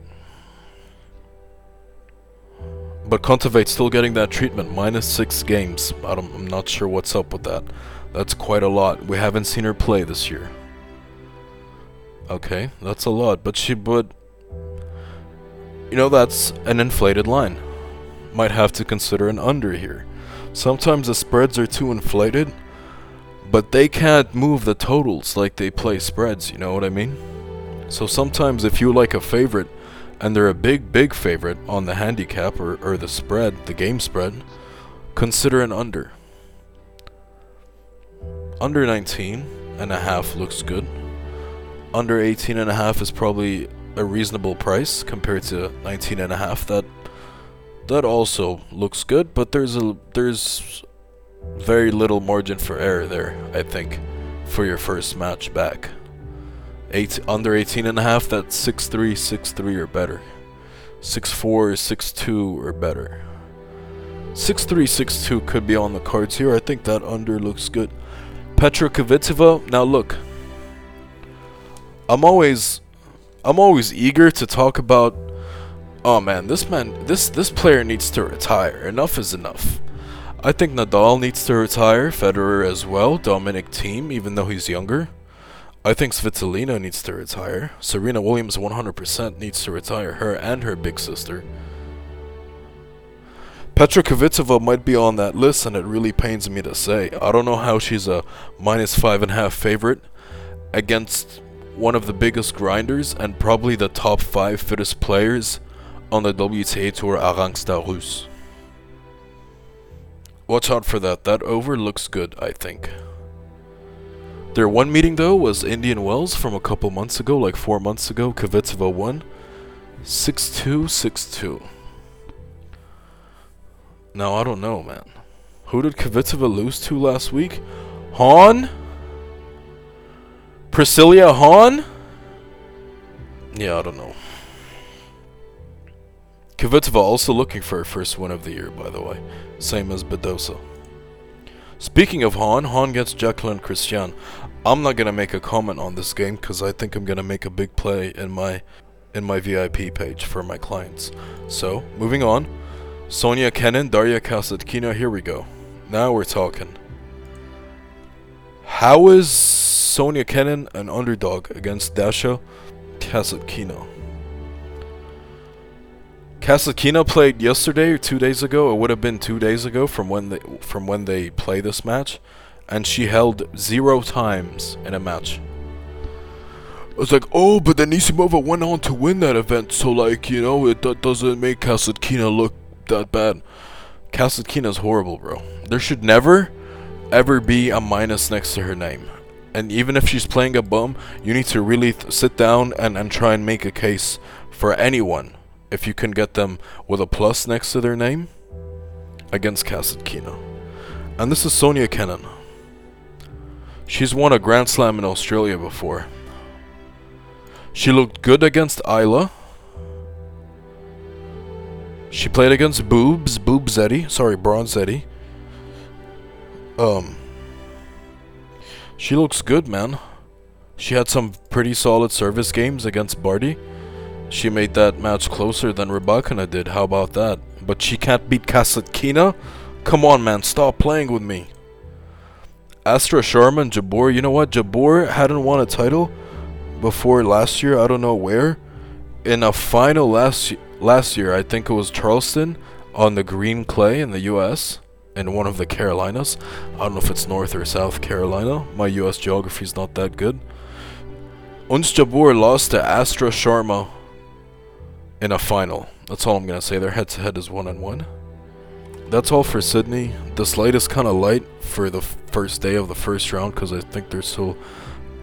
But Kontaveit's still getting that treatment. Minus six games. I am not sure what's up with that. That's quite a lot. We haven't seen her play this year. Okay, that's a lot. But she, but you know, that's an inflated line. Might have to consider an under here. Sometimes the spreads are too inflated, but they can't move the totals like they play spreads, you know what I mean? So sometimes if you like a favorite, and they're a big, big favorite on the handicap or, or the spread, the game spread, consider an under. Under 19 and a half looks good. Under 18 and a half is probably a reasonable price compared to 19 and a half. That that also looks good, but there's a there's very little margin for error there, I think, for your first match back. Eight under 18 and a half, that's 6'3, 6'3 or better. 6'4, 6'2 or better. 6'3, 6'2 could be on the cards here. I think that under looks good. Petra Kvitova, now look. I'm always I'm always eager to talk about oh man, this man this this player needs to retire. Enough is enough. I think Nadal needs to retire, Federer as well, Dominic Thiem, even though he's younger. I think Svitolina needs to retire. Serena Williams 100% needs to retire, her and her big sister. Petra Kvitova might be on that list, and it really pains me to say. I don't know how she's a minus five and a half favorite against one of the biggest grinders and probably the top five fittest players on the WTA Tour Arantxa Rus. Watch out for that. That over looks good, I think. Their one meeting though was Indian Wells from a couple months ago, like four months ago. Kvitova won. 6-2, 6-2. Now I don't know, man. Who did Kvitova lose to last week? Hon? Priscilla Hon? Yeah, I don't know. Kvitova also looking for her first win of the year, by the way. Same as Badosa. Speaking of Hon, Hon gets Jaqueline Cristian. I'm not gonna make a comment on this game because I think I'm gonna make a big play in my in my VIP page for my clients. So, moving on. Sonia Kenin, Daria Kasatkina, here we go. Now we're talking. How is Sonia Kenin an underdog against Dasha Kasatkina? Kasatkina played yesterday or two days ago. It would have been two days ago from when they from when they play this match, and she held zero times in a match. I was like, oh, but then Anisimova went on to win that event, so like you know, it that doesn't make Kasatkina look that bad. Kasatkina's horrible, bro. There should never, ever be a minus next to her name. And even if she's playing a bum, you need to really sit down and, and try and make a case for anyone if you can get them with a plus next to their name against Kasatkina. And this is Sonia Kenin. She's won a Grand Slam in Australia before. She looked good against Isla. She played against Boobs, Boobs Eddie, sorry, Bronzetti. Um, she looks good, man. She had some pretty solid service games against Barty. She made that match closer than Rybakina did, how about that? But she can't beat Kasatkina? Come on, man, stop playing with me. Astra Sharma and Jabeur, you know what? Jabeur hadn't won a title before last year, I don't know where. In a final last last year, I think it was Charleston on the green clay in the US in one of the Carolinas. I don't know if it's North or South Carolina. My US geography is not that good. Ons Jabeur lost to Astra Sharma in a final. That's all I'm gonna say. Their head-to-head is one on one. That's all for Sydney. The slate is kind of light for the first day of the first round because I think they're still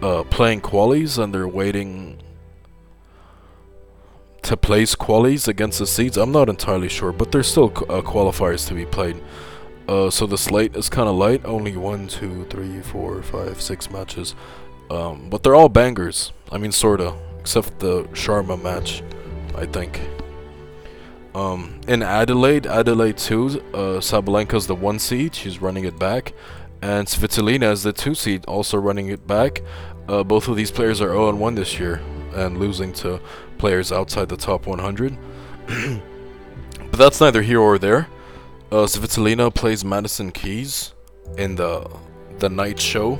uh, playing qualies and they're waiting to place qualies against the seeds. I'm not entirely sure, but there's still uh, qualifiers to be played. Uh, so the slate is kind of light. Only one, two, three, four, five, six matches. Um, but they're all bangers. I mean, sorta. Except the Sharma match, I think. Um, in Adelaide, Adelaide 2, uh, Sabalenka's the 1 seed. She's running it back. And Svitolina is the 2 seed, also running it back. Uh, both of these players are 0-1 this year and losing to players outside the top 100. [CLEARS THROAT] but that's neither here or there. Uh, Svitolina plays Madison Keys in the the night show,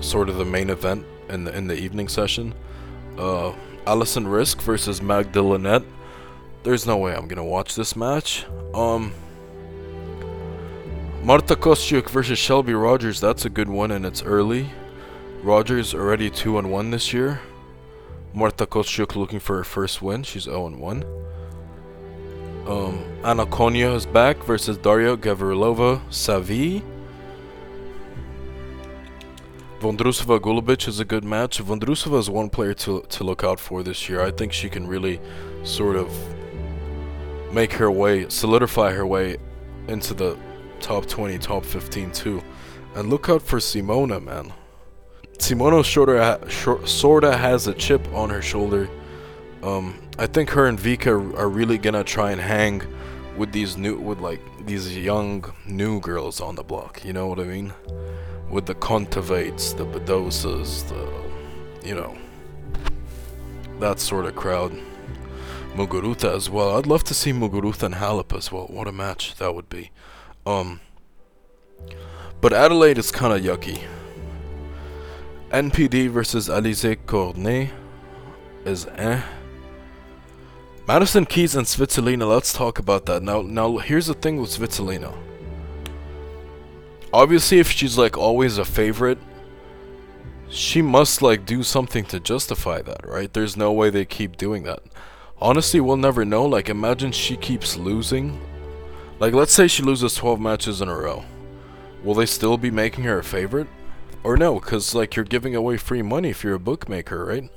sort of the main event in the in the evening session. Uh, Alison Riske versus Magda There's no way I'm gonna watch this match. Um, Marta Kostyuk versus Shelby Rogers. That's a good one, and it's early. Rogers already two and one this year. Marta Kostyuk looking for her first win. She's 0 and 1. Um, Anna Konjuh is back versus Daria Gavrilova Savi. Vondrusova Golubic is a good match. Vondrusova is one player to, to look out for this year. I think she can really sort of make her way, solidify her way into the top 20, top 15 too. And look out for Simona, man. Simona sorta, sorta has a chip on her shoulder. Um, I think her and Vika are really gonna try and hang with these new, with like these young new girls on the block. You know what I mean? With the Kontaveits, the Badosas, the, you know, that sort of crowd. Muguruza as well. I'd love to see Muguruza and Halep as well. What a match that would be. Um, but Adelaide is kind of yucky. NPD versus Alizé Cornet is eh. Madison Keys and Svitolina, let's talk about that. Now now here's the thing with Svitolina. Obviously if she's like always a favorite, she must like do something to justify that, right? There's no way they keep doing that. Honestly, we'll never know. Like imagine she keeps losing. Like let's say she loses 12 matches in a row. Will they still be making her a favorite? Or no, because like you're giving away free money if you're a bookmaker, right?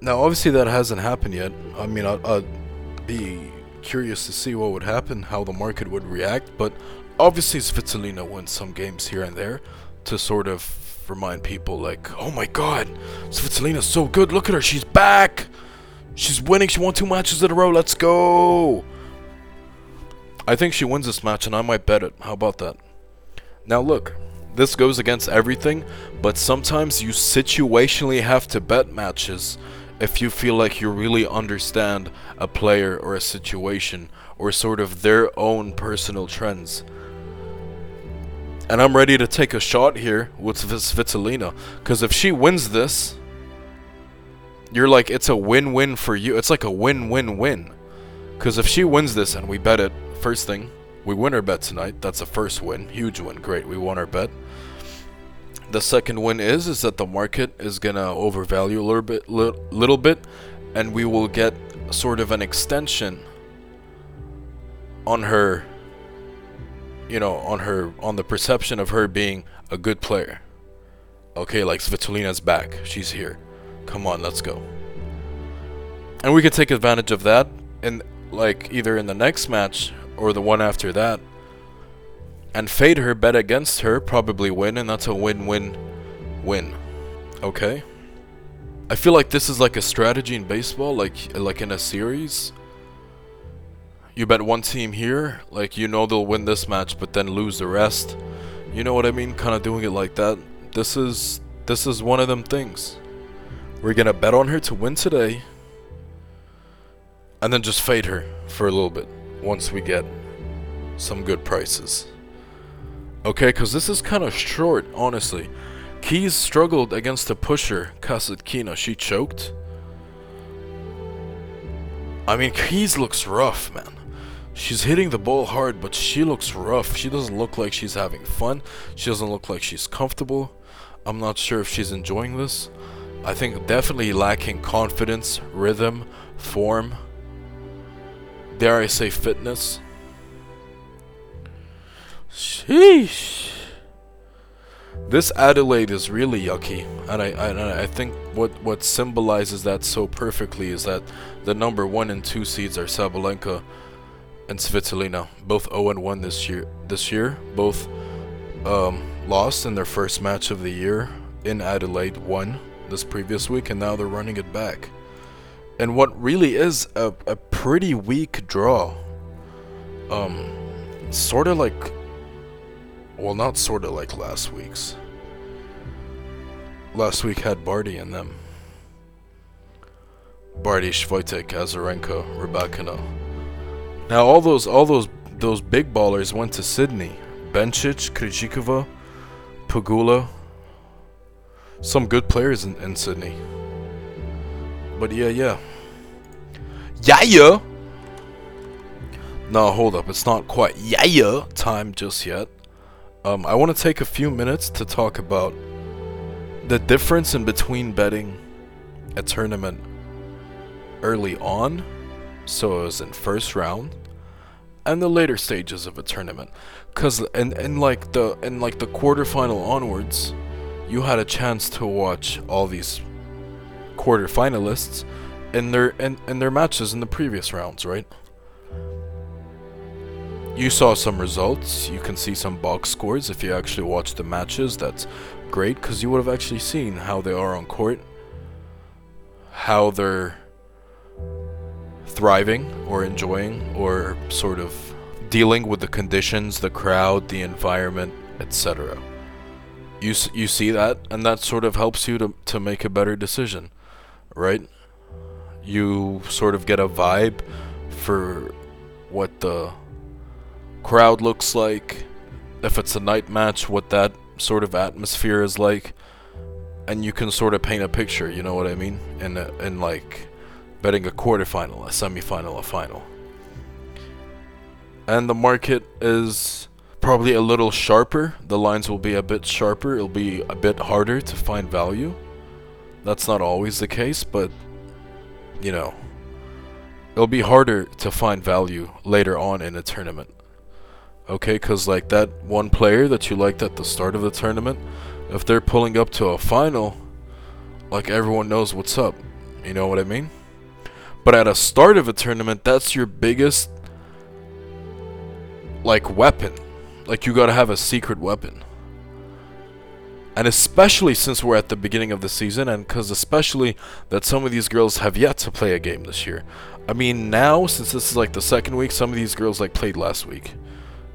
Now, obviously, that hasn't happened yet. I mean, I'd, I'd be curious to see what would happen, how the market would react, but obviously, Svitolina wins some games here and there to sort of remind people, like, oh my god, Svitolina's so good, look at her, she's back! She's winning, she won two matches in a row, let's go! I think she wins this match, and I might bet it. How about that? Now, look, this goes against everything, but sometimes you situationally have to bet matches if you feel like you really understand a player or a situation or sort of their own personal trends. And I'm ready to take a shot here with Svitolina, because if she wins this, you're like, it's a win-win for you. It's like a win-win-win. Because if she wins this and we bet it, first thing, we win our bet tonight. That's a first win. Huge win. Great. We won our bet. The second win is is that the market is gonna overvalue a little bit, li little bit, and we will get sort of an extension on her. You know, on her, on the perception of her being a good player. Okay, like Svitolina's back. She's here. Come on, let's go. And we could take advantage of that, and like either in the next match or the one after that and fade her, bet against her, probably win, and that's a win-win-win. Okay? I feel like this is like a strategy in baseball, like like in a series. You bet one team here, like you know they'll win this match, but then lose the rest. You know what I mean? Kind of doing it like that. This is this is one of them things. We're gonna bet on her to win today, and then just fade her for a little bit once we get some good prices. Okay, because this is kind of short, honestly. Keys struggled against the pusher, Kasatkina. She choked. I mean, Keys looks rough, man. She's hitting the ball hard, but she looks rough. She doesn't look like she's having fun. She doesn't look like she's comfortable. I'm not sure if she's enjoying this. I think definitely lacking confidence, rhythm, form. Dare I say fitness? Sheesh. This Adelaide is really yucky, and I, I I think what what symbolizes that so perfectly is that the number one and two seeds are Sabalenka and Svitolina, both 0 and 1 this year. This year, both um, lost in their first match of the year in Adelaide, won this previous week, and now they're running it back. And what really is a, a pretty weak draw. Um, sort of like well, not sort of like last week's. Last week had Barty in them. Barty, Swiatek, Azarenka, Rybakina. Now all those all those those big ballers went to Sydney. Bencic, Krejcikova, Pegula. Some good players in, in Sydney. But yeah, yeah. Yeah, yeah! No, hold up. It's not quite yeah, yeah time just yet. Um, I want to take a few minutes to talk about the difference in between betting a tournament early on, so as in first round, and the later stages of a tournament. Cause in, in like the in like the quarterfinal onwards, you had a chance to watch all these quarterfinalists in their in, in their matches in the previous rounds, right? You saw some results, you can see some box scores if you actually watch the matches, that's great because you would have actually seen how they are on court, how they're thriving or enjoying or sort of dealing with the conditions, the crowd, the environment, etc. You, you see that and that sort of helps you to, to make a better decision, right? You sort of get a vibe for what the crowd looks like, if it's a night match, what that sort of atmosphere is like, and you can sort of paint a picture, you know what I mean? In, a, in like betting a quarterfinal, a semifinal, a final. And the market is probably a little sharper. The lines will be a bit sharper. It'll be a bit harder to find value. That's not always the case, but you know, it'll be harder to find value later on in a tournament okay? Because, like, that one player that you liked at the start of the tournament, If they're pulling up to a final, like everyone knows what's up. You know what I mean? But at a start of a tournament, that's your biggest like weapon. Like you gotta have a secret weapon. And especially since we're at the beginning of the season, and because especially that some of these girls have yet to play a game this year. I mean, now, since this is like the second week, some of these girls like played last week.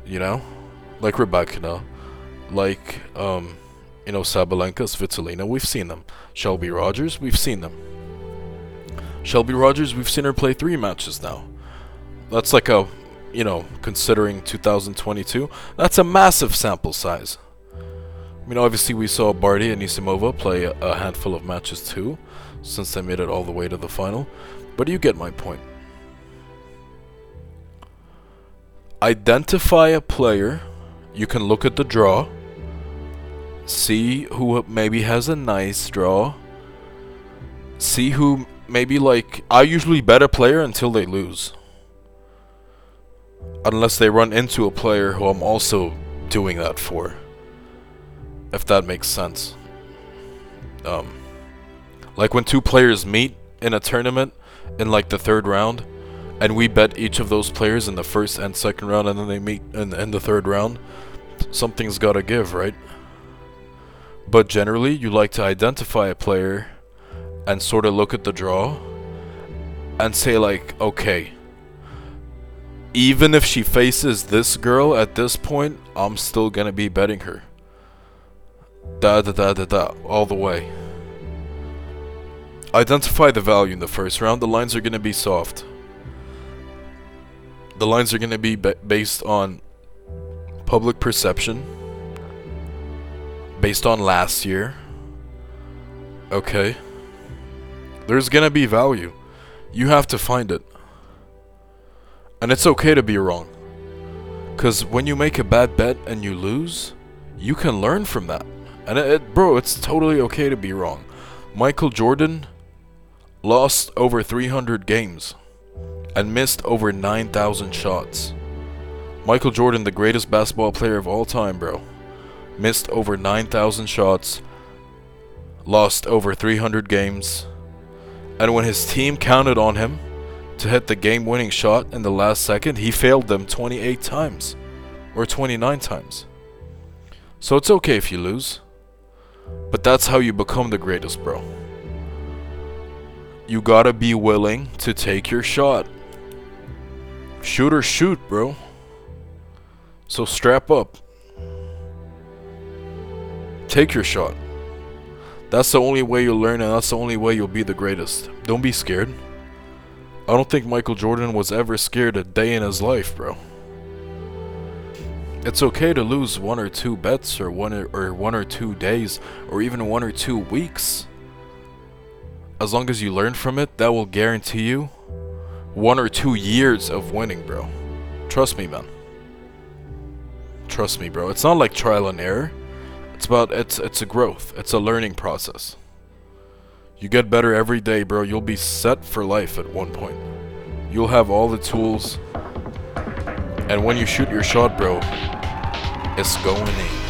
You know? Like Rebecca, like, um, you know, Sabalenka, Svitolina, we've seen them. Shelby Rogers, we've seen them. Shelby Rogers, we've seen her play three matches now. That's like a, you know, considering 2022, that's a massive sample size. I mean, obviously we saw Barty and Anisimova play a, a handful of matches too, since they made it all the way to the final. But you get my point. Identify a player. You can look at the draw. See who maybe has a nice draw. See who maybe like I usually bet a player until they lose. Unless they run into a player who I'm also doing that for if that makes sense. Um, like when two players meet in a tournament in like the third round, and we bet each of those players in the first and second round, and then they meet in, in the third round, something's gotta give, right? But generally, you like to identify a player and sort of look at the draw and say, like, okay, even if she faces this girl at this point, I'm still gonna be betting her. Da da da da da, all the way. Identify the value in the first round. The lines are to be soft. The lines are to be based on public perception, based on last year. Okay. There's to be value. You have to find it. And it's okay to be wrong. Because when you make a bad bet and you lose, you can learn from that. And it, it, bro, it's totally okay to be wrong. Michael Jordan lost over 300 games and missed over 9,000 shots. Michael Jordan, the greatest basketball player of all time, bro, missed over 9,000 shots, lost over 300 games, and when his team counted on him to hit the game winning shot in the last second, he failed them 28 times or 29 times. So it's okay if you lose. But that's how you become the greatest, bro. You gotta be willing to take your shot. Shoot or shoot, bro. So strap up. Take your shot. That's the only way you'll learn and that's the only way you'll be the greatest. Don't be scared. I don't think Michael Jordan was ever scared a day in his life, bro. It's okay to lose one or two bets or one or, one or two days or even one or two weeks. As long as you learn from it, that will guarantee you one or two years of winning, bro. Trust me, man. Trust me, bro. It's not like trial and error. It's about it's it's a growth. It's a learning process. You get better every day, bro. You'll be set for life at one point. You'll have all the tools. And when you shoot your shot, bro, it's going in.